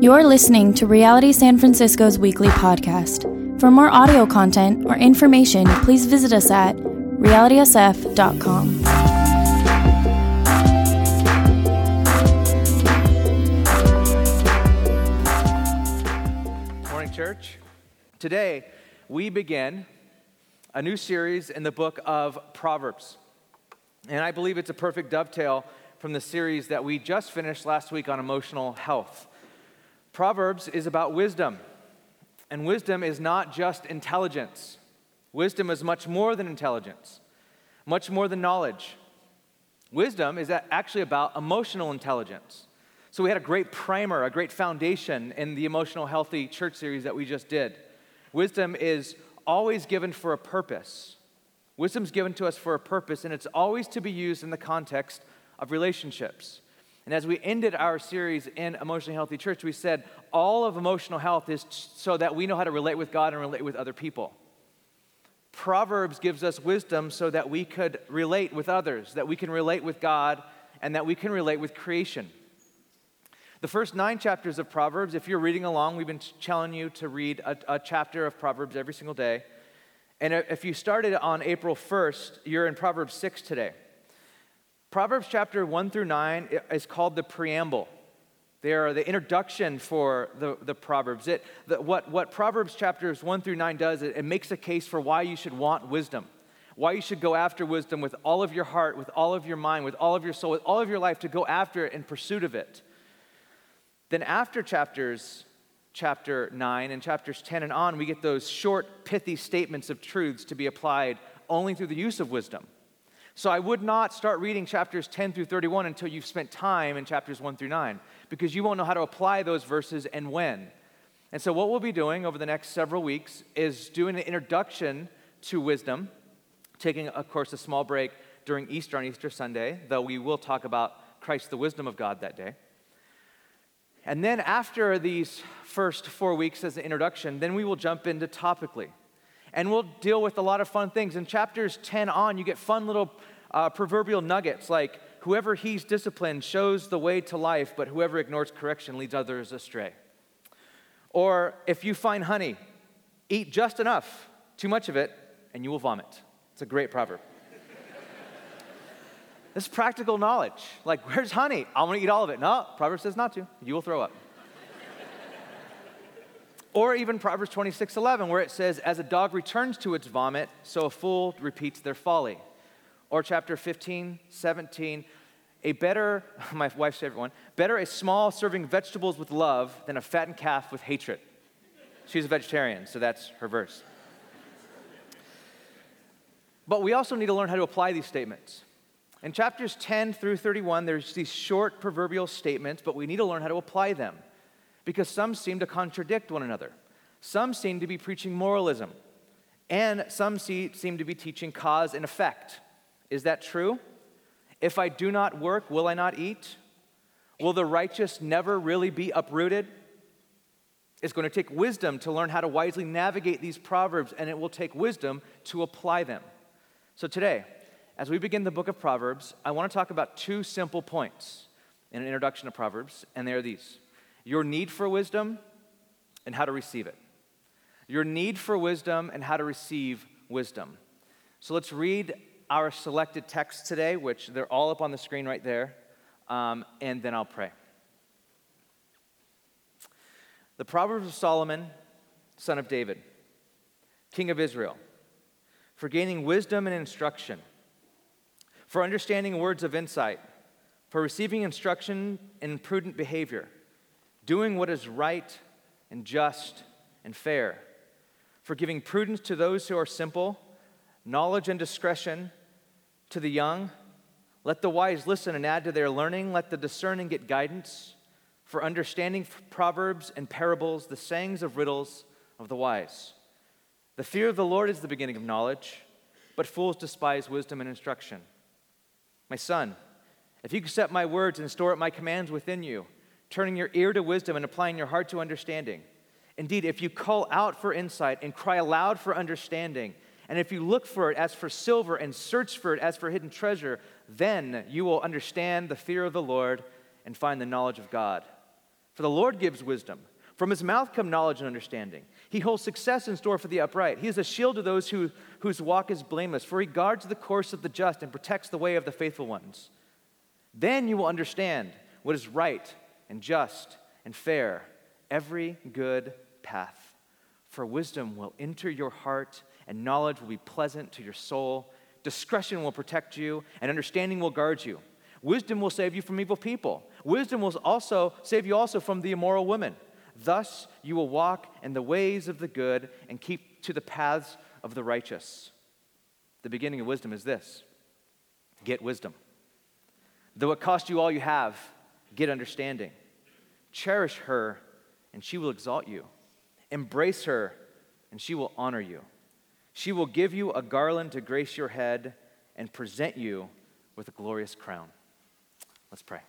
You're listening to Reality San Francisco's weekly podcast. For more audio content or information, please visit us at realitysf.com. Morning, church. Today, we begin a new series in the book of Proverbs. And I believe it's a perfect dovetail from the series that we just finished last week on emotional health. Proverbs is about wisdom, and wisdom is not just intelligence. Wisdom is much more than intelligence, much more than knowledge. Wisdom is actually about emotional intelligence. So, we had a great primer, a great foundation in the Emotional Healthy Church series that we just did. Wisdom is always given for a purpose. Wisdom's given to us for a purpose, and it's always to be used in the context of relationships. And as we ended our series in Emotionally Healthy Church, we said all of emotional health is so that we know how to relate with God and relate with other people. Proverbs gives us wisdom so that we could relate with others, that we can relate with God, and that we can relate with creation. The first nine chapters of Proverbs, if you're reading along, we've been telling you to read a, a chapter of Proverbs every single day. And if you started on April 1st, you're in Proverbs 6 today. Proverbs chapter 1 through 9 is called the preamble. They are the introduction for the, the Proverbs. It, the, what, what Proverbs chapters 1 through 9 does, it, it makes a case for why you should want wisdom, why you should go after wisdom with all of your heart, with all of your mind, with all of your soul, with all of your life to go after it in pursuit of it. Then, after chapters chapter 9 and chapters 10 and on, we get those short, pithy statements of truths to be applied only through the use of wisdom. So I would not start reading chapters 10 through 31 until you've spent time in chapters 1 through 9, because you won't know how to apply those verses and when. And so, what we'll be doing over the next several weeks is doing an introduction to wisdom, taking, of course, a small break during Easter on Easter Sunday, though we will talk about Christ, the wisdom of God, that day. And then, after these first four weeks as an introduction, then we will jump into topically and we'll deal with a lot of fun things. In chapters 10 on, you get fun little uh, proverbial nuggets like whoever heeds discipline shows the way to life, but whoever ignores correction leads others astray. Or if you find honey, eat just enough, too much of it, and you will vomit. It's a great proverb. this is practical knowledge. Like, where's honey? I want to eat all of it. No, Proverbs says not to. You will throw up. Or even Proverbs 26 11, where it says, As a dog returns to its vomit, so a fool repeats their folly. Or chapter 15, 17, a better, my wife's favorite one, better a small serving vegetables with love than a fattened calf with hatred. She's a vegetarian, so that's her verse. But we also need to learn how to apply these statements. In chapters 10 through 31, there's these short proverbial statements, but we need to learn how to apply them because some seem to contradict one another. Some seem to be preaching moralism, and some see, seem to be teaching cause and effect. Is that true? If I do not work, will I not eat? Will the righteous never really be uprooted? It's going to take wisdom to learn how to wisely navigate these proverbs, and it will take wisdom to apply them. So, today, as we begin the book of Proverbs, I want to talk about two simple points in an introduction to Proverbs, and they are these your need for wisdom and how to receive it. Your need for wisdom and how to receive wisdom. So let's read our selected texts today, which they're all up on the screen right there, um, and then I'll pray. The Proverbs of Solomon, son of David, king of Israel, for gaining wisdom and instruction, for understanding words of insight, for receiving instruction in prudent behavior doing what is right and just and fair, for giving prudence to those who are simple, knowledge and discretion to the young. Let the wise listen and add to their learning. Let the discerning get guidance for understanding proverbs and parables, the sayings of riddles of the wise. The fear of the Lord is the beginning of knowledge, but fools despise wisdom and instruction. My son, if you accept my words and store up my commands within you, turning your ear to wisdom and applying your heart to understanding. Indeed, if you call out for insight and cry aloud for understanding, and if you look for it as for silver and search for it as for hidden treasure, then you will understand the fear of the Lord and find the knowledge of God. For the Lord gives wisdom. From his mouth come knowledge and understanding. He holds success in store for the upright. He is a shield to those who, whose walk is blameless, for he guards the course of the just and protects the way of the faithful ones. Then you will understand what is right and just and fair, every good path. For wisdom will enter your heart, and knowledge will be pleasant to your soul. Discretion will protect you, and understanding will guard you. Wisdom will save you from evil people. Wisdom will also save you also from the immoral woman. Thus you will walk in the ways of the good and keep to the paths of the righteous. The beginning of wisdom is this get wisdom. Though it cost you all you have, get understanding. Cherish her, and she will exalt you. Embrace her, and she will honor you. She will give you a garland to grace your head and present you with a glorious crown. Let's pray.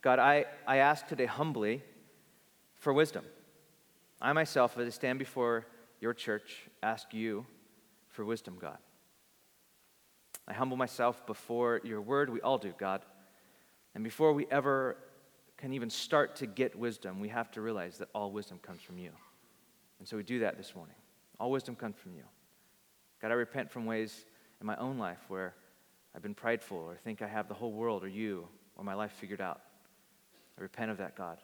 God, I, I ask today humbly for wisdom. I myself, as I stand before your church, ask you for wisdom, God. I humble myself before your word. We all do, God. And before we ever can even start to get wisdom, we have to realize that all wisdom comes from you. And so we do that this morning. All wisdom comes from you. God, I repent from ways in my own life where I've been prideful or think I have the whole world or you or my life figured out. I repent of that, God.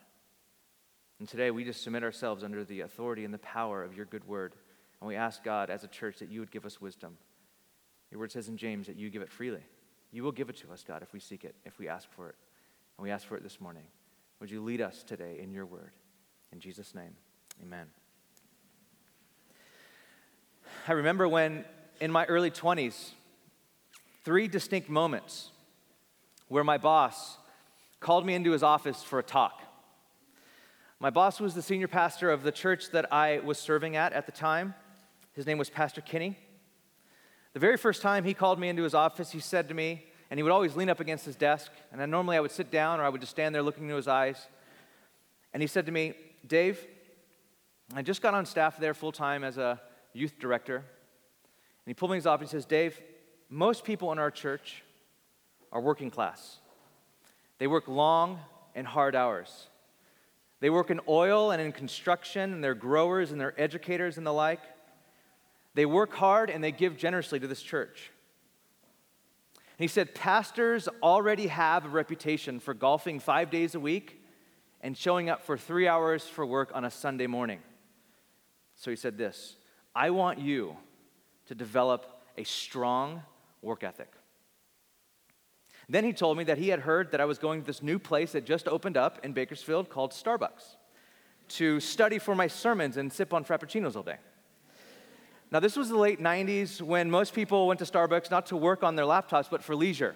And today we just submit ourselves under the authority and the power of your good word. And we ask God as a church that you would give us wisdom. Your word says in James that you give it freely. You will give it to us, God, if we seek it, if we ask for it. And we ask for it this morning. Would you lead us today in your word? In Jesus' name, amen. I remember when in my early 20s, three distinct moments where my boss called me into his office for a talk. My boss was the senior pastor of the church that I was serving at at the time. His name was Pastor Kinney. The very first time he called me into his office, he said to me, and he would always lean up against his desk, and then normally I would sit down or I would just stand there looking into his eyes. And he said to me, Dave, I just got on staff there full time as a youth director. And he pulled me in his office and says, Dave, most people in our church are working class. They work long and hard hours. They work in oil and in construction, and they're growers and they're educators and the like. They work hard and they give generously to this church. And he said, Pastors already have a reputation for golfing five days a week and showing up for three hours for work on a Sunday morning. So he said this I want you to develop a strong work ethic. Then he told me that he had heard that I was going to this new place that just opened up in Bakersfield called Starbucks to study for my sermons and sip on frappuccinos all day. Now, this was the late 90s when most people went to Starbucks not to work on their laptops, but for leisure.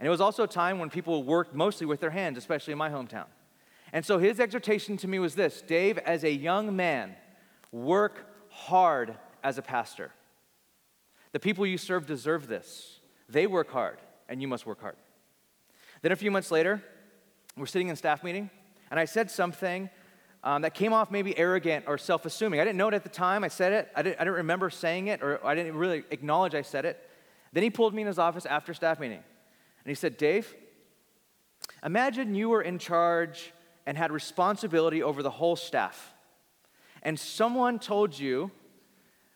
And it was also a time when people worked mostly with their hands, especially in my hometown. And so his exhortation to me was this Dave, as a young man, work hard as a pastor. The people you serve deserve this. They work hard and you must work hard. Then a few months later, we're sitting in staff meeting, and I said something um, that came off maybe arrogant or self assuming. I didn't know it at the time. I said it. I didn't, I didn't remember saying it, or I didn't really acknowledge I said it. Then he pulled me in his office after staff meeting, and he said, Dave, imagine you were in charge and had responsibility over the whole staff, and someone told you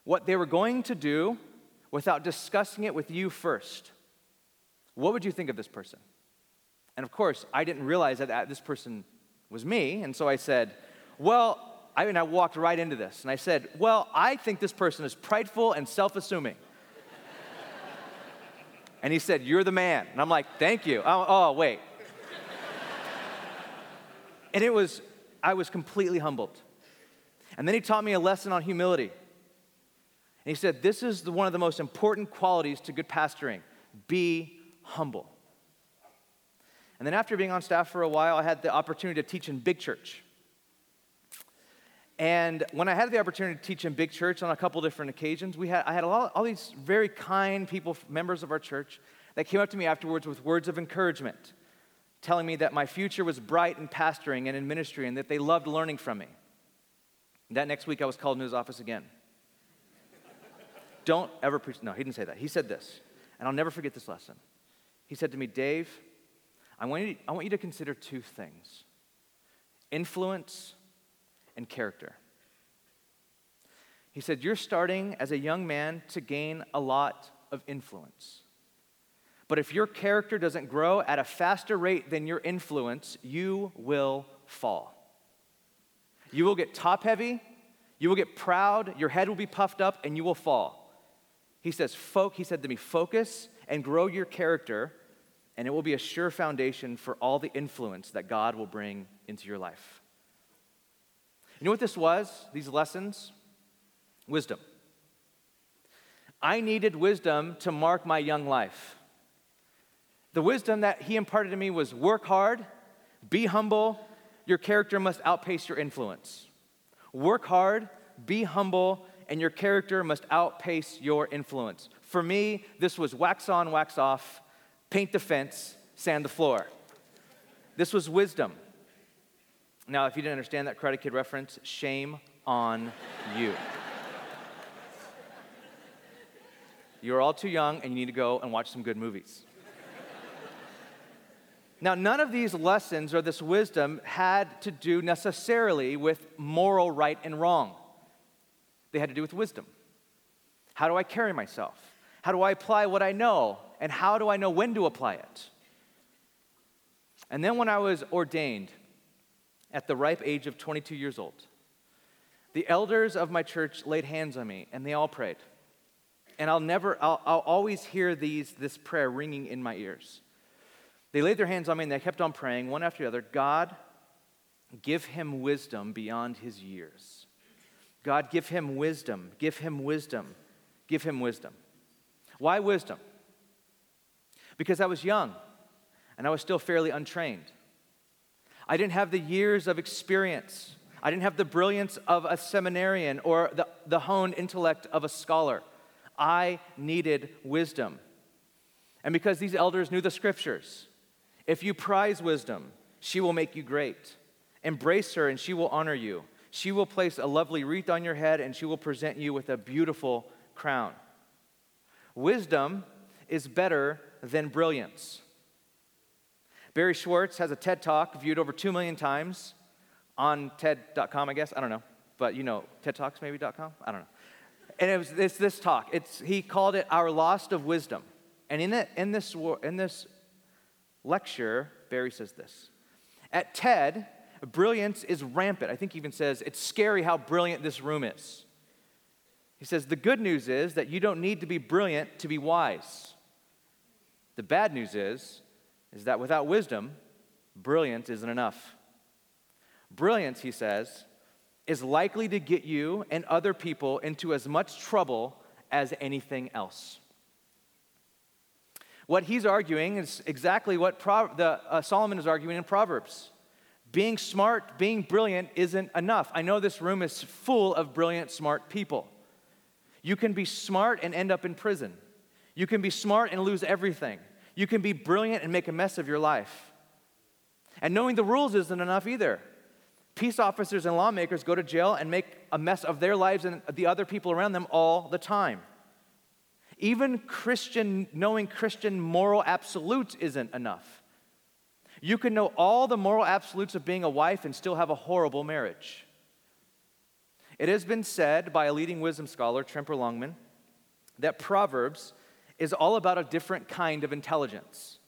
what they were going to do without discussing it with you first. What would you think of this person? And of course, I didn't realize that this person was me. And so I said, Well, I mean, I walked right into this. And I said, Well, I think this person is prideful and self assuming. and he said, You're the man. And I'm like, Thank you. Oh, oh wait. and it was, I was completely humbled. And then he taught me a lesson on humility. And he said, This is the, one of the most important qualities to good pastoring be humble. And then after being on staff for a while, I had the opportunity to teach in big church. And when I had the opportunity to teach in big church on a couple different occasions, we had, I had lot, all these very kind people, members of our church, that came up to me afterwards with words of encouragement, telling me that my future was bright in pastoring and in ministry and that they loved learning from me. That next week, I was called into his office again. Don't ever preach. No, he didn't say that. He said this, and I'll never forget this lesson. He said to me, Dave, I want you, I want you to consider two things influence and character. He said, You're starting as a young man to gain a lot of influence. But if your character doesn't grow at a faster rate than your influence, you will fall. You will get top heavy, you will get proud, your head will be puffed up, and you will fall. He says, Folk, he said to me, focus and grow your character, and it will be a sure foundation for all the influence that God will bring into your life. You know what this was, these lessons? Wisdom. I needed wisdom to mark my young life. The wisdom that he imparted to me was work hard, be humble, your character must outpace your influence. Work hard, be humble, and your character must outpace your influence. For me, this was wax on, wax off, paint the fence, sand the floor. This was wisdom. Now, if you didn't understand that Karate Kid reference, shame on you. You're all too young and you need to go and watch some good movies. Now, none of these lessons or this wisdom had to do necessarily with moral right and wrong. They had to do with wisdom. How do I carry myself? How do I apply what I know? And how do I know when to apply it? And then, when I was ordained at the ripe age of 22 years old, the elders of my church laid hands on me and they all prayed. And I'll never, I'll, I'll always hear these, this prayer ringing in my ears. They laid their hands on me and they kept on praying, one after the other God, give him wisdom beyond his years. God, give him wisdom, give him wisdom, give him wisdom. Why wisdom? Because I was young and I was still fairly untrained. I didn't have the years of experience. I didn't have the brilliance of a seminarian or the, the honed intellect of a scholar. I needed wisdom. And because these elders knew the scriptures, if you prize wisdom, she will make you great. Embrace her, and she will honor you. She will place a lovely wreath on your head, and she will present you with a beautiful crown. Wisdom is better than brilliance. Barry Schwartz has a TED talk viewed over 2 million times on TED.com, I guess. I don't know. But you know, TED Talks maybe.com? I don't know. And it was it's this talk. It's, he called it Our Loss of Wisdom. And in, it, in, this, in this lecture, Barry says this At TED, brilliance is rampant. I think he even says, It's scary how brilliant this room is. He says, The good news is that you don't need to be brilliant to be wise. The bad news is, is that without wisdom, brilliance isn't enough. Brilliance, he says, is likely to get you and other people into as much trouble as anything else. What he's arguing is exactly what Pro- the, uh, Solomon is arguing in Proverbs. Being smart, being brilliant isn't enough. I know this room is full of brilliant, smart people. You can be smart and end up in prison. You can be smart and lose everything. You can be brilliant and make a mess of your life. And knowing the rules isn't enough either. Peace officers and lawmakers go to jail and make a mess of their lives and the other people around them all the time. Even Christian, knowing Christian moral absolutes isn't enough. You can know all the moral absolutes of being a wife and still have a horrible marriage. It has been said by a leading wisdom scholar, Tremper Longman, that Proverbs is all about a different kind of intelligence.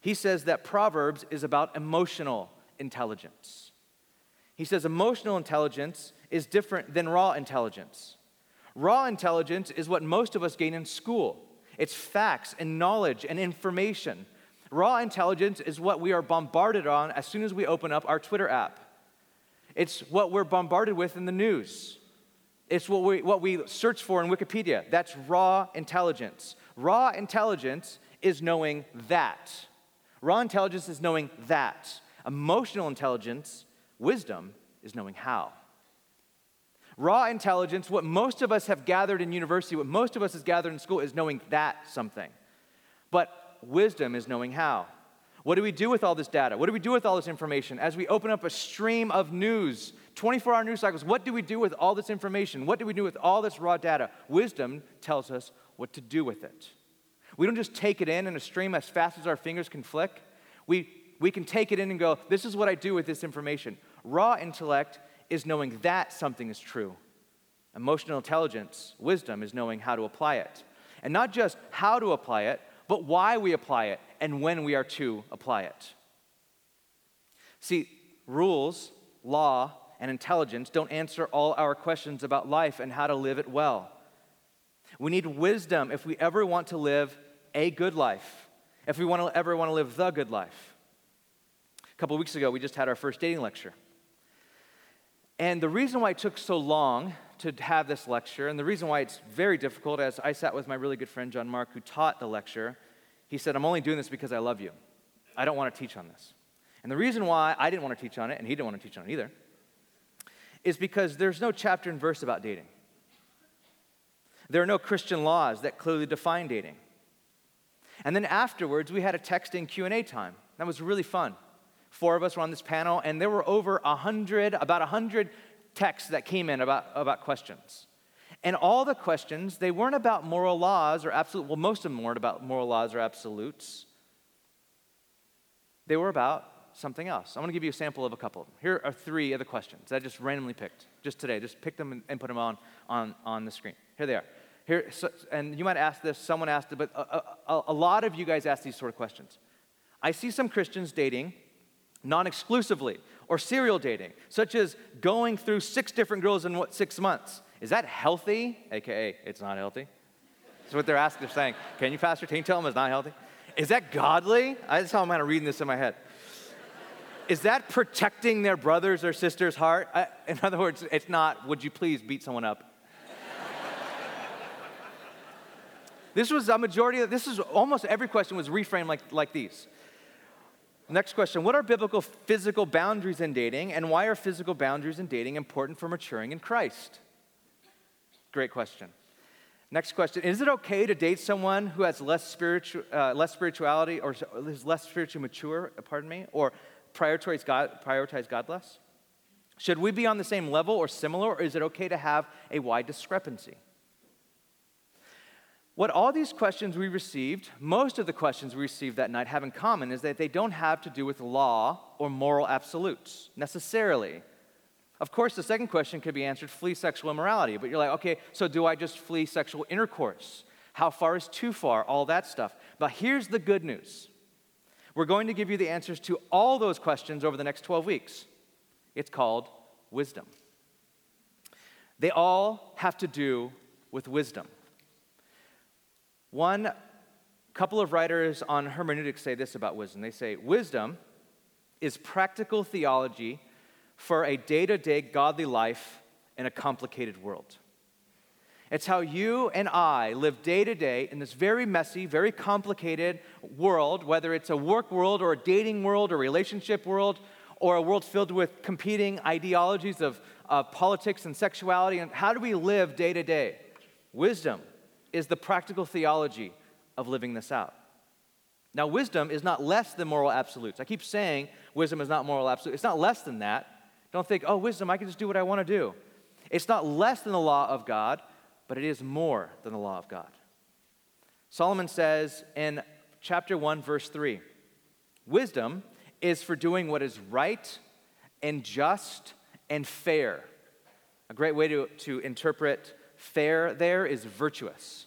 He says that Proverbs is about emotional intelligence. He says emotional intelligence is different than raw intelligence. Raw intelligence is what most of us gain in school it's facts and knowledge and information. Raw intelligence is what we are bombarded on as soon as we open up our Twitter app. It's what we're bombarded with in the news. It's what we, what we search for in Wikipedia. That's raw intelligence. Raw intelligence is knowing that. Raw intelligence is knowing that. Emotional intelligence, wisdom, is knowing how. Raw intelligence, what most of us have gathered in university, what most of us has gathered in school, is knowing that something. But wisdom is knowing how. What do we do with all this data? What do we do with all this information? As we open up a stream of news, 24 hour news cycles, what do we do with all this information? What do we do with all this raw data? Wisdom tells us what to do with it. We don't just take it in in a stream as fast as our fingers can flick. We we can take it in and go, this is what I do with this information. Raw intellect is knowing that something is true. Emotional intelligence, wisdom, is knowing how to apply it. And not just how to apply it, but why we apply it and when we are to apply it. See, rules, law, and intelligence don't answer all our questions about life and how to live it well. We need wisdom if we ever want to live a good life, if we want to ever want to live the good life. A couple weeks ago, we just had our first dating lecture. And the reason why it took so long to have this lecture, and the reason why it's very difficult, as I sat with my really good friend John Mark, who taught the lecture, he said, I'm only doing this because I love you. I don't want to teach on this. And the reason why I didn't want to teach on it, and he didn't want to teach on it either, is because there's no chapter and verse about dating. There are no Christian laws that clearly define dating. And then afterwards, we had a texting Q&A time. That was really fun. Four of us were on this panel, and there were over 100, about 100 texts that came in about, about questions. And all the questions, they weren't about moral laws or absolute, well, most of them weren't about moral laws or absolutes. They were about something else. I want to give you a sample of a couple of them. Here are three of the questions that I just randomly picked, just today. Just picked them and put them on, on, on the screen. Here they are. Here, so, and you might ask this, someone asked it, but a, a, a lot of you guys ask these sort of questions. I see some Christians dating non exclusively or serial dating, such as going through six different girls in what, six months. Is that healthy? AKA, it's not healthy. That's what they're asking. They're saying, Can you, Pastor? You tell them it's not healthy? Is that godly? I just how I'm kind of reading this in my head. Is that protecting their brother's or sister's heart? I, in other words, it's not, would you please beat someone up? This was a majority of, this is almost every question was reframed like, like these. Next question What are biblical physical boundaries in dating, and why are physical boundaries in dating important for maturing in Christ? Great question. Next question Is it okay to date someone who has less, spiritu- uh, less spirituality or is less spiritually mature, pardon me, or prioritize God, prioritize God less? Should we be on the same level or similar, or is it okay to have a wide discrepancy? What all these questions we received, most of the questions we received that night have in common is that they don't have to do with law or moral absolutes necessarily. Of course, the second question could be answered flee sexual immorality, but you're like, okay, so do I just flee sexual intercourse? How far is too far? All that stuff. But here's the good news we're going to give you the answers to all those questions over the next 12 weeks. It's called wisdom. They all have to do with wisdom. One couple of writers on hermeneutics say this about wisdom. They say, Wisdom is practical theology for a day to day godly life in a complicated world. It's how you and I live day to day in this very messy, very complicated world, whether it's a work world or a dating world or relationship world or a world filled with competing ideologies of, of politics and sexuality. And how do we live day to day? Wisdom is the practical theology of living this out. Now, wisdom is not less than moral absolutes. I keep saying wisdom is not moral absolute. It's not less than that. Don't think, oh, wisdom, I can just do what I want to do. It's not less than the law of God, but it is more than the law of God. Solomon says in chapter 1, verse 3 Wisdom is for doing what is right and just and fair. A great way to, to interpret fair there is virtuous.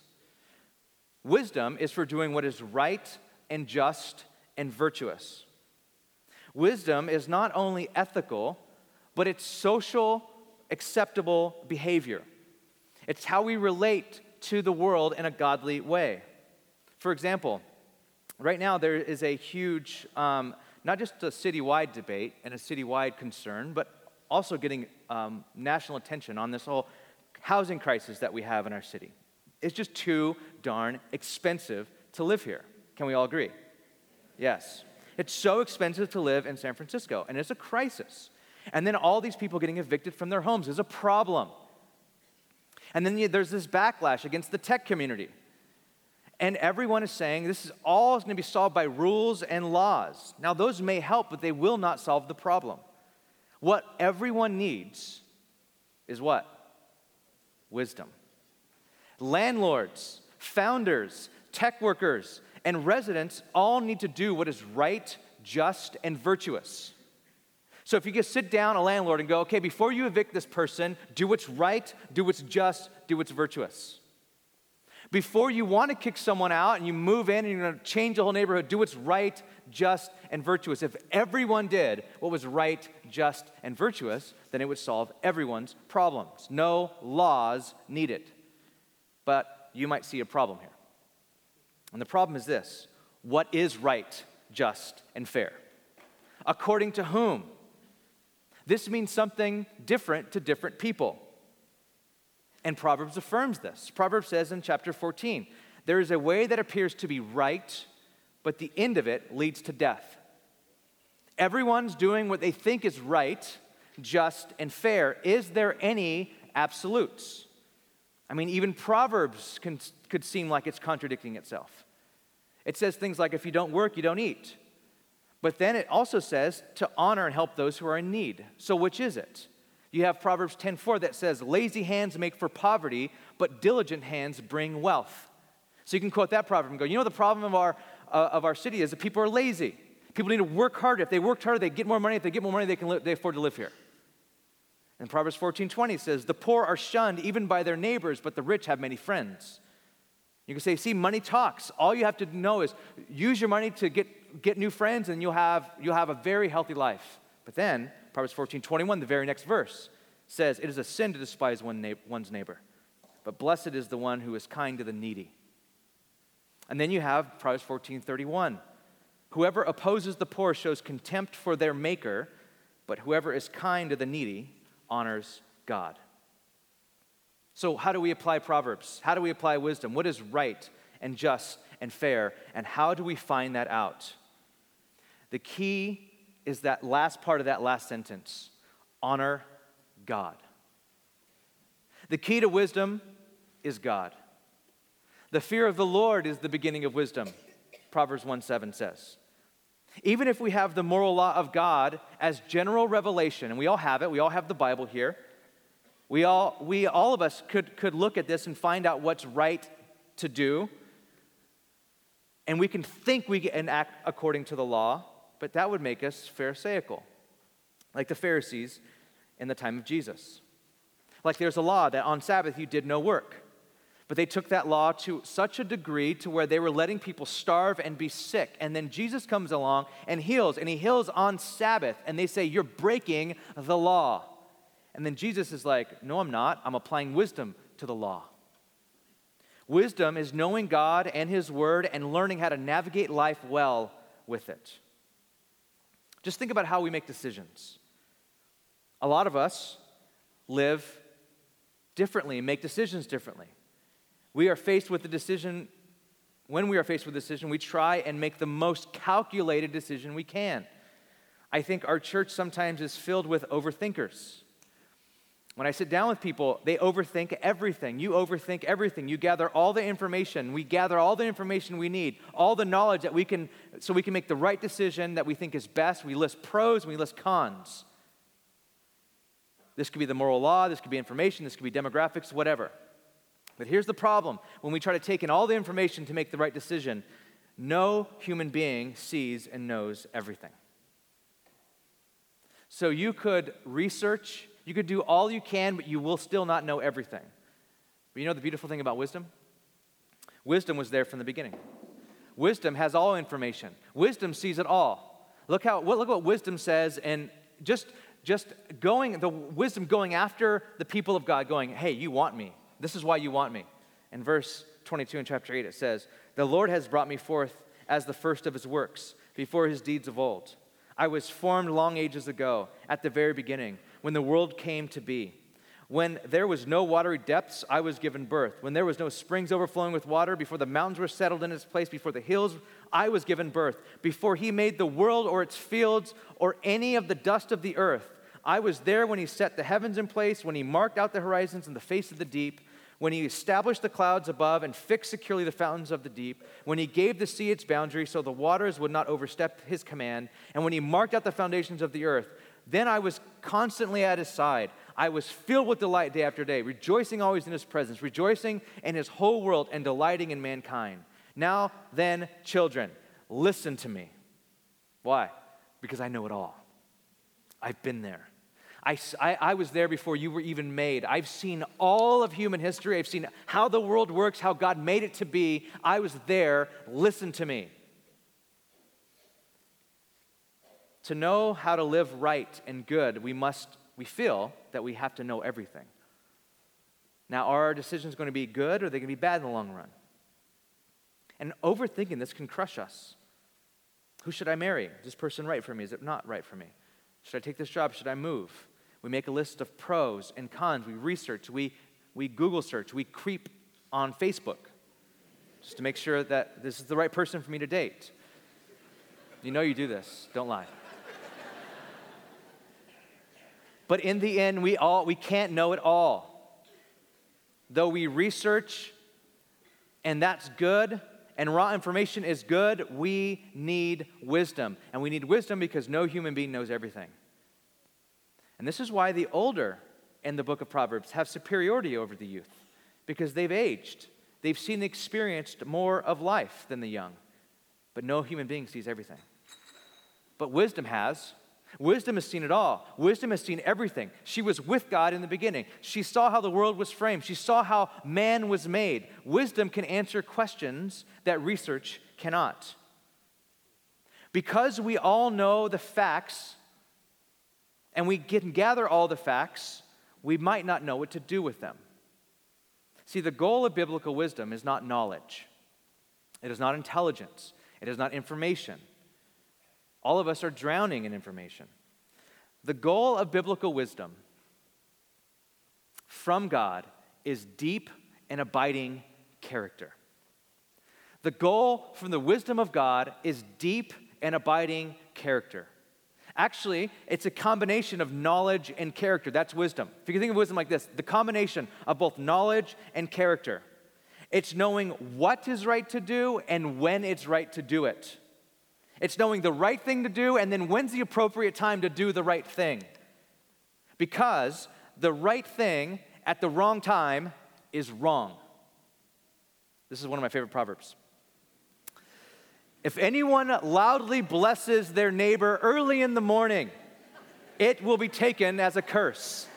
Wisdom is for doing what is right and just and virtuous. Wisdom is not only ethical, but it's social, acceptable behavior. It's how we relate to the world in a godly way. For example, right now there is a huge, um, not just a citywide debate and a citywide concern, but also getting um, national attention on this whole housing crisis that we have in our city. It's just too darn expensive to live here. Can we all agree? Yes. It's so expensive to live in San Francisco, and it's a crisis. And then all these people getting evicted from their homes is a problem. And then there's this backlash against the tech community. And everyone is saying this is all going to be solved by rules and laws. Now, those may help, but they will not solve the problem. What everyone needs is what? Wisdom. Landlords, founders, tech workers, and residents all need to do what is right just, and virtuous. So if you just sit down, a landlord, and go, okay, before you evict this person, do what's right, do what's just, do what's virtuous. Before you want to kick someone out and you move in and you're going to change the whole neighborhood, do what's right, just, and virtuous. If everyone did what was right, just, and virtuous, then it would solve everyone's problems. No laws needed. But you might see a problem here. And the problem is this what is right, just, and fair? According to whom? This means something different to different people. And Proverbs affirms this. Proverbs says in chapter 14, there is a way that appears to be right, but the end of it leads to death. Everyone's doing what they think is right, just, and fair. Is there any absolutes? I mean, even Proverbs can, could seem like it's contradicting itself. It says things like, if you don't work, you don't eat. But then it also says to honor and help those who are in need. So which is it? You have Proverbs 10:4 that says, "Lazy hands make for poverty, but diligent hands bring wealth." So you can quote that proverb and go, "You know the problem of our uh, of our city is that people are lazy. People need to work harder. If they worked harder, they get more money. If they get more money, they can li- they afford to live here." And Proverbs 14:20 says, "The poor are shunned even by their neighbors, but the rich have many friends." You can say, "See, money talks. All you have to know is use your money to get get new friends, and you'll have you'll have a very healthy life." But then Proverbs 14:21, the very next verse, says, It is a sin to despise one na- one's neighbor, but blessed is the one who is kind to the needy. And then you have Proverbs 14, 31. Whoever opposes the poor shows contempt for their maker, but whoever is kind to the needy honors God. So, how do we apply Proverbs? How do we apply wisdom? What is right and just and fair? And how do we find that out? The key is that last part of that last sentence honor God. The key to wisdom is God. The fear of the Lord is the beginning of wisdom, Proverbs 1 7 says. Even if we have the moral law of God as general revelation, and we all have it, we all have the Bible here, we all, we, all of us could, could look at this and find out what's right to do, and we can think we can act according to the law, but that would make us Pharisaical, like the Pharisees in the time of Jesus. Like there's a law that on Sabbath you did no work. But they took that law to such a degree to where they were letting people starve and be sick. And then Jesus comes along and heals, and he heals on Sabbath. And they say, You're breaking the law. And then Jesus is like, No, I'm not. I'm applying wisdom to the law. Wisdom is knowing God and his word and learning how to navigate life well with it. Just think about how we make decisions. A lot of us live differently make decisions differently. We are faced with a decision, when we are faced with a decision, we try and make the most calculated decision we can. I think our church sometimes is filled with overthinkers. When I sit down with people, they overthink everything. You overthink everything. You gather all the information. We gather all the information we need, all the knowledge that we can, so we can make the right decision that we think is best. We list pros and we list cons. This could be the moral law, this could be information, this could be demographics, whatever. But here's the problem when we try to take in all the information to make the right decision, no human being sees and knows everything. So you could research you could do all you can, but you will still not know everything. But you know the beautiful thing about wisdom? Wisdom was there from the beginning. Wisdom has all information. Wisdom sees it all. Look how look what wisdom says and just just going the wisdom going after the people of God going, "Hey, you want me. This is why you want me." In verse 22 in chapter 8 it says, "The Lord has brought me forth as the first of his works, before his deeds of old. I was formed long ages ago, at the very beginning." when the world came to be. When there was no watery depths, I was given birth. When there was no springs overflowing with water, before the mountains were settled in its place, before the hills, I was given birth. Before he made the world or its fields or any of the dust of the earth, I was there when he set the heavens in place, when he marked out the horizons and the face of the deep, when he established the clouds above and fixed securely the fountains of the deep, when he gave the sea its boundary so the waters would not overstep his command, and when he marked out the foundations of the earth. Then I was constantly at his side. I was filled with delight day after day, rejoicing always in his presence, rejoicing in his whole world, and delighting in mankind. Now then, children, listen to me. Why? Because I know it all. I've been there. I, I, I, was there before you were even made. I've seen all of human history. I've seen how the world works, how God made it to be. I was there. Listen to me. To know how to live right and good, we must, we feel that we have to know everything. Now, are our decisions going to be good or are they going to be bad in the long run? And overthinking this can crush us. Who should I marry? Is this person right for me? Is it not right for me? Should I take this job? Should I move? We make a list of pros and cons. We research. We, we Google search. We creep on Facebook just to make sure that this is the right person for me to date. You know you do this. Don't lie. but in the end, we all we can't know it all. Though we research, and that's good, and raw information is good, we need wisdom. And we need wisdom because no human being knows everything. And this is why the older in the book of Proverbs have superiority over the youth, because they've aged. They've seen and experienced more of life than the young. But no human being sees everything. But wisdom has. Wisdom has seen it all. Wisdom has seen everything. She was with God in the beginning. She saw how the world was framed. She saw how man was made. Wisdom can answer questions that research cannot. Because we all know the facts and we can gather all the facts, we might not know what to do with them. See, the goal of biblical wisdom is not knowledge, it is not intelligence, it is not information. All of us are drowning in information. The goal of biblical wisdom from God is deep and abiding character. The goal from the wisdom of God is deep and abiding character. Actually, it's a combination of knowledge and character. That's wisdom. If you can think of wisdom like this the combination of both knowledge and character. It's knowing what is right to do and when it's right to do it. It's knowing the right thing to do and then when's the appropriate time to do the right thing. Because the right thing at the wrong time is wrong. This is one of my favorite proverbs. If anyone loudly blesses their neighbor early in the morning, it will be taken as a curse.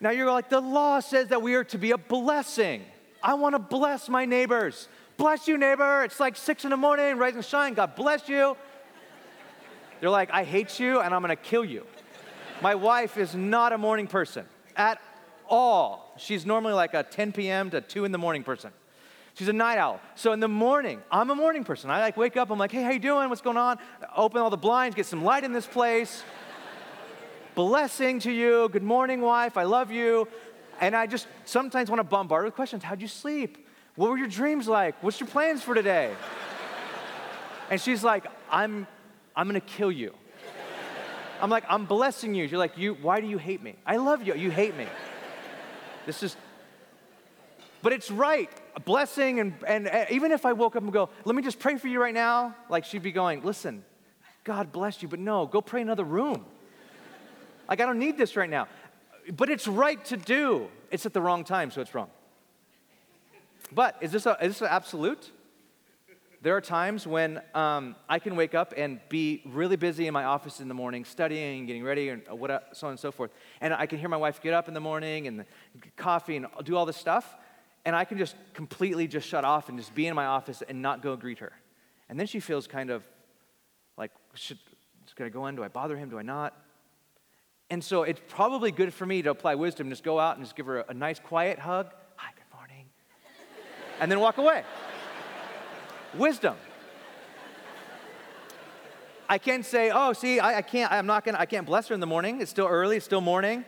now you're like, the law says that we are to be a blessing. I want to bless my neighbors. Bless you, neighbor. It's like six in the morning, rise and shine. God bless you. They're like, I hate you and I'm going to kill you. My wife is not a morning person at all. She's normally like a 10 p.m. to 2 in the morning person. She's a night owl. So in the morning, I'm a morning person. I like wake up, I'm like, hey, how you doing? What's going on? Open all the blinds, get some light in this place. Blessing to you. Good morning, wife. I love you. And I just sometimes want to bombard with questions. How'd you sleep? What were your dreams like? What's your plans for today? and she's like, I'm, I'm gonna kill you. I'm like, I'm blessing you. You're like, you, why do you hate me? I love you. You hate me. This is, but it's right. Blessing, and, and, and even if I woke up and go, let me just pray for you right now, like she'd be going, listen, God bless you, but no, go pray in another room. Like, I don't need this right now. But it's right to do. It's at the wrong time, so it's wrong. But is this, a, is this an absolute? There are times when um, I can wake up and be really busy in my office in the morning, studying, getting ready, and what, so on and so forth. And I can hear my wife get up in the morning and coffee and do all this stuff. And I can just completely just shut off and just be in my office and not go greet her. And then she feels kind of like, should, going to go in? Do I bother him? Do I not? And so it's probably good for me to apply wisdom, just go out and just give her a, a nice, quiet hug Hi, good morning. and then walk away. Wisdom. I can't say, oh, see, I, I can't, I'm not gonna, I can't bless her in the morning. It's still early, it's still morning.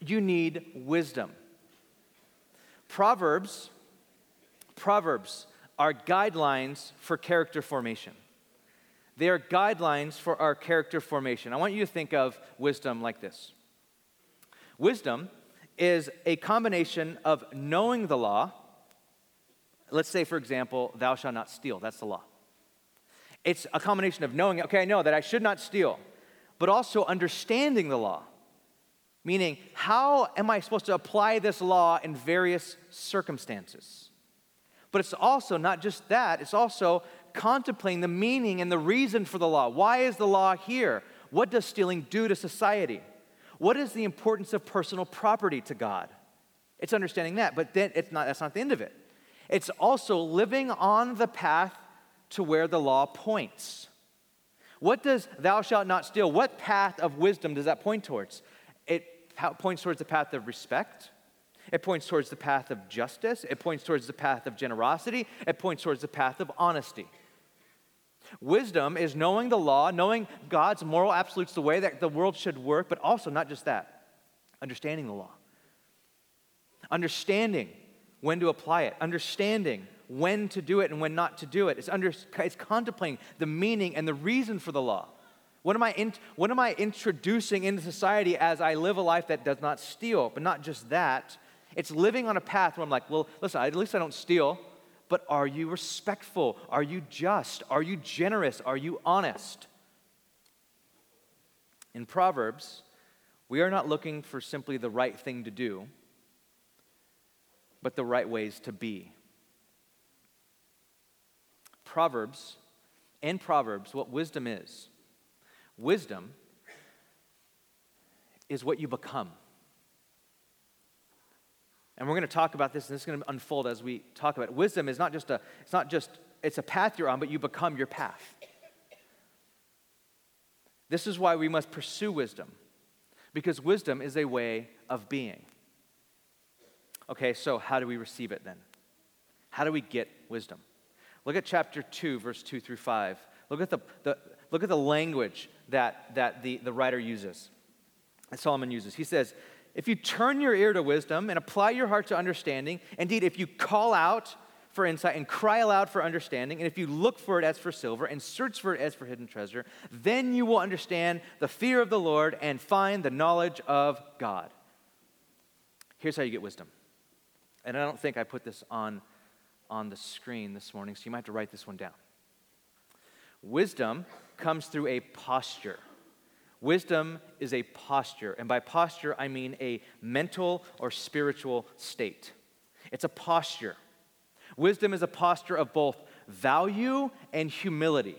You need wisdom. Proverbs, Proverbs are guidelines for character formation. They are guidelines for our character formation. I want you to think of wisdom like this Wisdom is a combination of knowing the law. Let's say, for example, thou shalt not steal. That's the law. It's a combination of knowing, okay, I know that I should not steal, but also understanding the law. Meaning, how am I supposed to apply this law in various circumstances? But it's also not just that, it's also contemplating the meaning and the reason for the law. Why is the law here? What does stealing do to society? What is the importance of personal property to God? It's understanding that, but then it's not, that's not the end of it. It's also living on the path to where the law points. What does thou shalt not steal? What path of wisdom does that point towards? It points towards the path of respect. It points towards the path of justice. It points towards the path of generosity. It points towards the path of honesty. Wisdom is knowing the law, knowing God's moral absolutes, the way that the world should work, but also not just that, understanding the law. Understanding when to apply it, understanding when to do it and when not to do it. It's, under, it's contemplating the meaning and the reason for the law. What am, I in, what am I introducing into society as I live a life that does not steal? But not just that, it's living on a path where I'm like, well, listen, at least I don't steal, but are you respectful? Are you just? Are you generous? Are you honest? In Proverbs, we are not looking for simply the right thing to do, but the right ways to be. Proverbs, in Proverbs, what wisdom is wisdom is what you become. And we're going to talk about this, and this is going to unfold as we talk about it. Wisdom is not just a, it's not just, it's a path you're on, but you become your path. This is why we must pursue wisdom, because wisdom is a way of being. Okay, so how do we receive it then? How do we get wisdom? Look at chapter 2, verse 2 through 5. Look at the, the, look at the language that, that the, the writer uses, that Solomon uses. He says, if you turn your ear to wisdom and apply your heart to understanding, indeed, if you call out for insight and cry aloud for understanding, and if you look for it as for silver and search for it as for hidden treasure, then you will understand the fear of the Lord and find the knowledge of God. Here's how you get wisdom. And I don't think I put this on, on the screen this morning, so you might have to write this one down. Wisdom comes through a posture. Wisdom is a posture, and by posture, I mean a mental or spiritual state. It's a posture. Wisdom is a posture of both value and humility.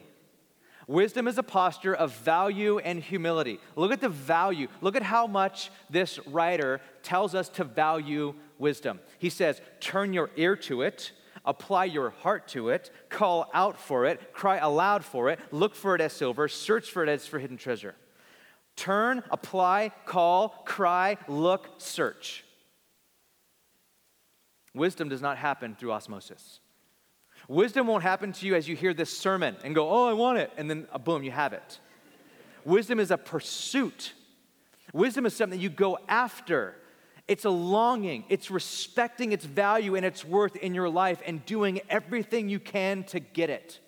Wisdom is a posture of value and humility. Look at the value. Look at how much this writer tells us to value wisdom. He says, Turn your ear to it, apply your heart to it, call out for it, cry aloud for it, look for it as silver, search for it as for hidden treasure. Turn, apply, call, cry, look, search. Wisdom does not happen through osmosis. Wisdom won't happen to you as you hear this sermon and go, oh, I want it, and then uh, boom, you have it. Wisdom is a pursuit. Wisdom is something you go after. It's a longing, it's respecting its value and its worth in your life and doing everything you can to get it.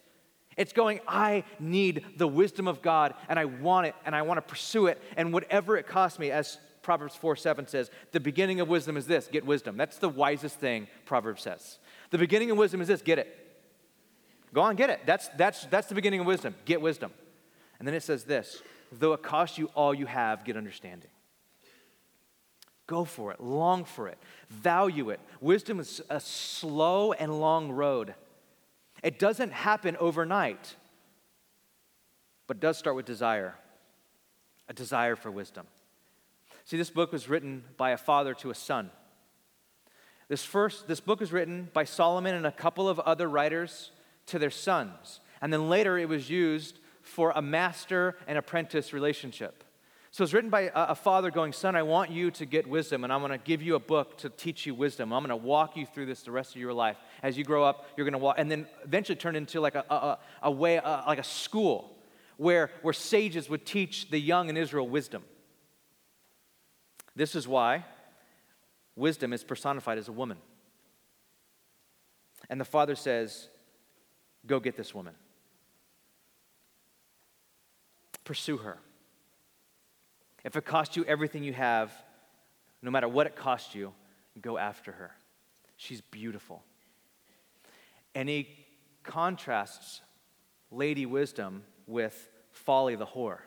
It's going, I need the wisdom of God and I want it and I want to pursue it. And whatever it costs me, as Proverbs 4 7 says, the beginning of wisdom is this get wisdom. That's the wisest thing Proverbs says. The beginning of wisdom is this get it. Go on, get it. That's, that's, that's the beginning of wisdom. Get wisdom. And then it says this though it costs you all you have, get understanding. Go for it, long for it, value it. Wisdom is a slow and long road. It doesn't happen overnight, but does start with desire a desire for wisdom. See, this book was written by a father to a son. This first, this book was written by Solomon and a couple of other writers to their sons. And then later it was used for a master and apprentice relationship. So it's written by a, father going, Son, I want you to get wisdom, and I'm going to give you a book to teach you wisdom. I'm going to walk you through this the rest of your life. As you grow up, you're going to walk, and then eventually turn into like a, a, a way, a, like a school where, where sages would teach the young in Israel wisdom. This is why wisdom is personified as a woman. And the father says, Go get this woman, pursue her. If it costs you everything you have, no matter what it costs you, go after her. She's beautiful. And he contrasts lady wisdom with folly the whore.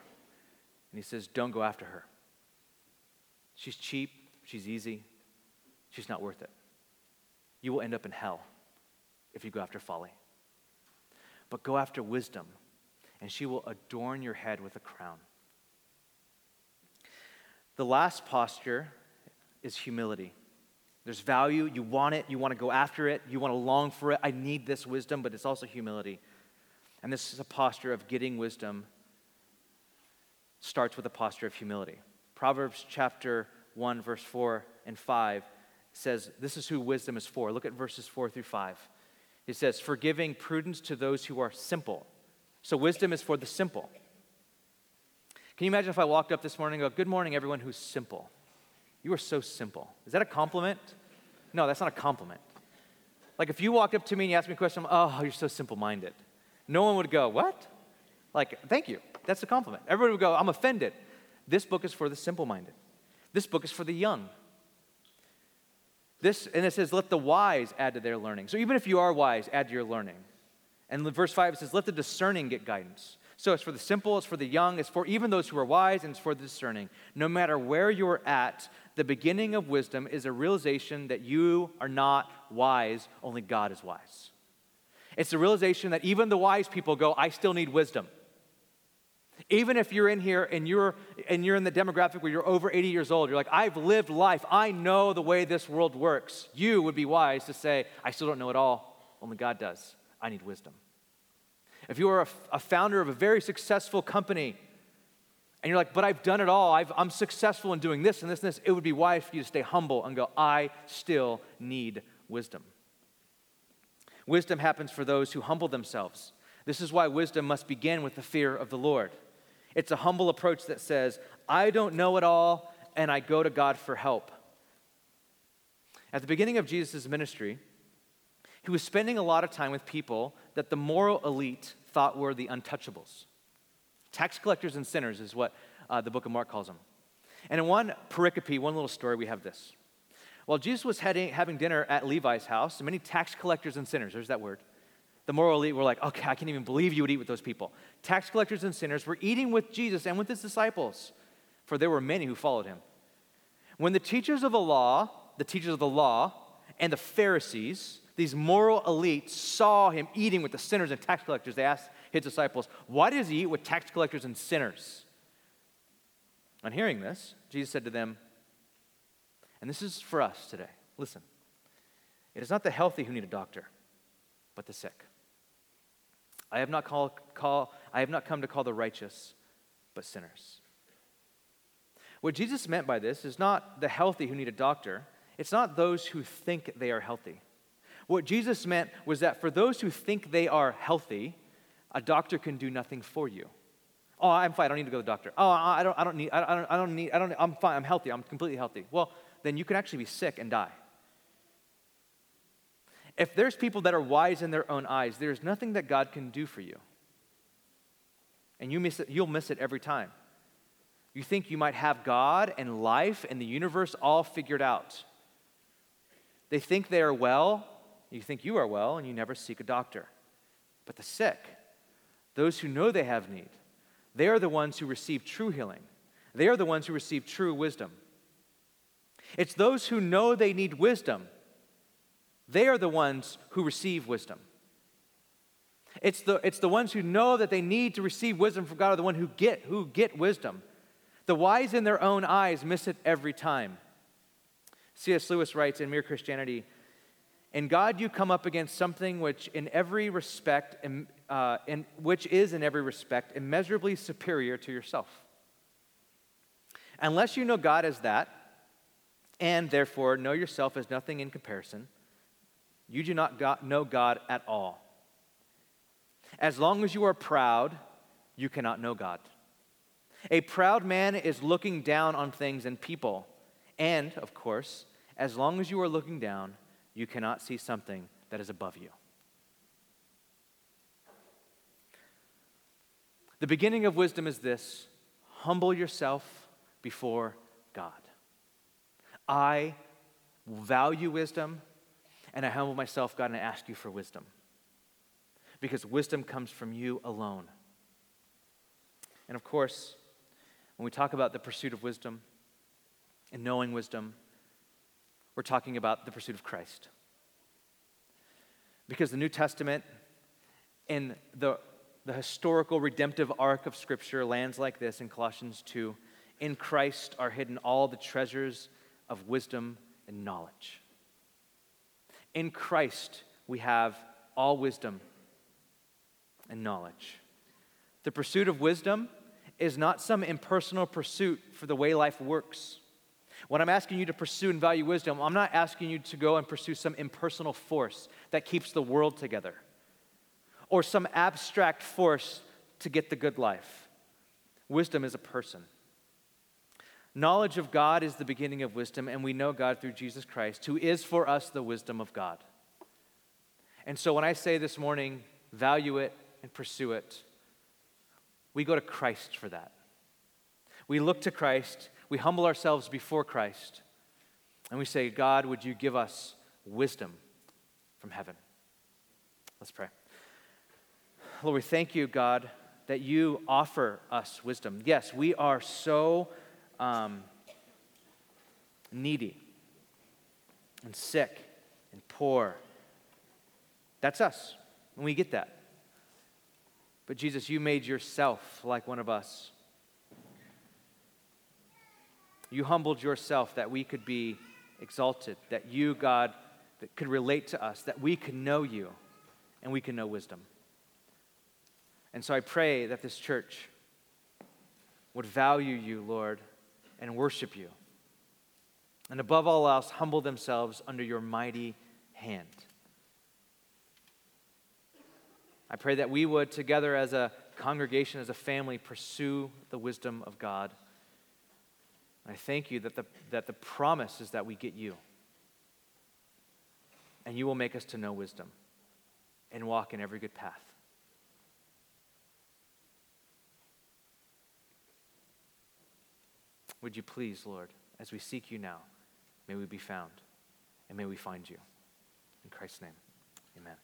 And he says, Don't go after her. She's cheap, she's easy, she's not worth it. You will end up in hell. if you go after folly. But go after wisdom, and she will adorn your head with a crown. The last posture is humility. There's value, you want it, you want to go after it, you want to long for it. I need this wisdom, but it's also humility. And this is a posture of getting wisdom, starts with a posture of humility. Proverbs chapter 1, verse 4 and 5 says, This is who wisdom is for. Look at verses 4 through 5. It says, forgiving prudence to those who are simple. So wisdom is for the simple. Can you imagine if I walked up this morning and go, Good morning, everyone who's simple? You are so simple. Is that a compliment? No, that's not a compliment. Like if you walked up to me and you asked me a question, oh, you're so simple minded. No one would go, What? Like, thank you. That's a compliment. Everybody would go, I'm offended. This book is for the simple minded. This book is for the young. This, and it says, let the wise add to their learning. So even if you are wise, add to your learning. And verse 5 it says, let the discerning get guidance. So it's for the simple, it's for the young, it's for even those who are wise, and it's for the discerning. No matter where you're at, the beginning of wisdom is a realization that you are not wise, only God is wise. It's the realization that even the wise people go, I still need wisdom. Even if you're in here and you're, and you're in the demographic where you're over 80 years old, you're like, I've lived life, I know the way this world works. You would be wise to say, I still don't know it all, only God does. I need wisdom. If you are a, a founder of a very successful company and you're like, but I've done it all, i am successful in doing this and this and this, it would be wise for you to stay humble and go, I still need wisdom. Wisdom happens for those who humble themselves. This is why wisdom must begin with the fear of the Lord. It's a humble approach that says, I don't know it all, and I go to God for help. At the beginning of Jesus' ministry, he was spending a lot of time with people that the moral elite thought were the untouchables. Tax collectors and sinners is what uh, the book of Mark calls them. And in one pericope, one little story, we have this. While Jesus was heading, having dinner at Levi's house, many tax collectors and sinners, there's that word, the moral elite were like, okay, I can't even believe you would eat with those people. Tax collectors and sinners were eating with Jesus and with his disciples, for there were many who followed him. When the teachers of the law, the teachers of the law, and the Pharisees, these moral elites, saw him eating with the sinners and tax collectors, they asked his disciples, Why does he eat with tax collectors and sinners? On hearing this, Jesus said to them, and this is for us today listen, it is not the healthy who need a doctor, but the sick. I have not, call, call, I have not come to call the righteous, but sinners. What Jesus meant by this is not the healthy who need a doctor, it's not those who think they are healthy. What Jesus meant was that for those who think they are healthy, a doctor can do nothing for you. Oh, I'm fine. I don't need to go to the doctor. Oh, I don't, I don't need, I don't, I don't need, I don't, I'm fine. I'm healthy. I'm completely healthy. Well, then you can actually be sick and die. If there's people that are wise in their own eyes, there's nothing that God can do for you. And you miss it, you'll miss it every time. You think you might have God and life and the universe all figured out. They think they are well, you think you are well, and you never seek a doctor. But the sick, those who know they have need, they are the ones who receive true healing. They are the ones who receive true wisdom. It's those who know they need wisdom. They are the ones who receive wisdom. It's the, it's the ones who know that they need to receive wisdom from God are the ones who get, who get wisdom. The wise in their own eyes miss it every time. C.S. Lewis writes in Mere Christianity In God, you come up against something which, in every respect, uh, which is in every respect immeasurably superior to yourself. Unless you know God as that, and therefore know yourself as nothing in comparison, you do not know God at all. As long as you are proud, you cannot know God. A proud man is looking down on things and people. And, of course, as long as you are looking down, you cannot see something that is above you. The beginning of wisdom is this humble yourself before God. I value wisdom and I humble myself, God, and I ask you for wisdom. Because wisdom comes from you alone. And of course, when we talk about the pursuit of wisdom and knowing wisdom, we're talking about the pursuit of Christ. Because the New Testament and the, the historical redemptive arc of Scripture lands like this in Colossians 2 In Christ are hidden all the treasures of wisdom and knowledge. In Christ, we have all wisdom and knowledge. The pursuit of wisdom is not some impersonal pursuit for the way life works. When I'm asking you to pursue and value wisdom, I'm not asking you to go and pursue some impersonal force that keeps the world together or some abstract force to get the good life. Wisdom is a person. Knowledge of God is the beginning of wisdom, and we know God through Jesus Christ, who is for us the wisdom of God. And so when I say this morning, value it and pursue it, we go to Christ for that. We look to Christ, we humble ourselves before Christ, and we say, God, would you give us wisdom from heaven? Let's pray. Lord, we thank you, God, that you offer us wisdom. Yes, we are so um, needy and sick and poor. That's us, and we get that. But Jesus, you made yourself like one of us. You humbled yourself that we could be exalted, that you, God, that could relate to us, that we could know you and we can know wisdom. And so I pray that this church would value you, Lord, and worship you. And above all else, humble themselves under your mighty hand. I pray that we would, together as a congregation, as a family, pursue the wisdom of God. I thank you that the, that the promise is that we get you. And you will make us to know wisdom and walk in every good path. Would you please, Lord, as we seek you now, may we be found and may we find you. In Christ's name, amen.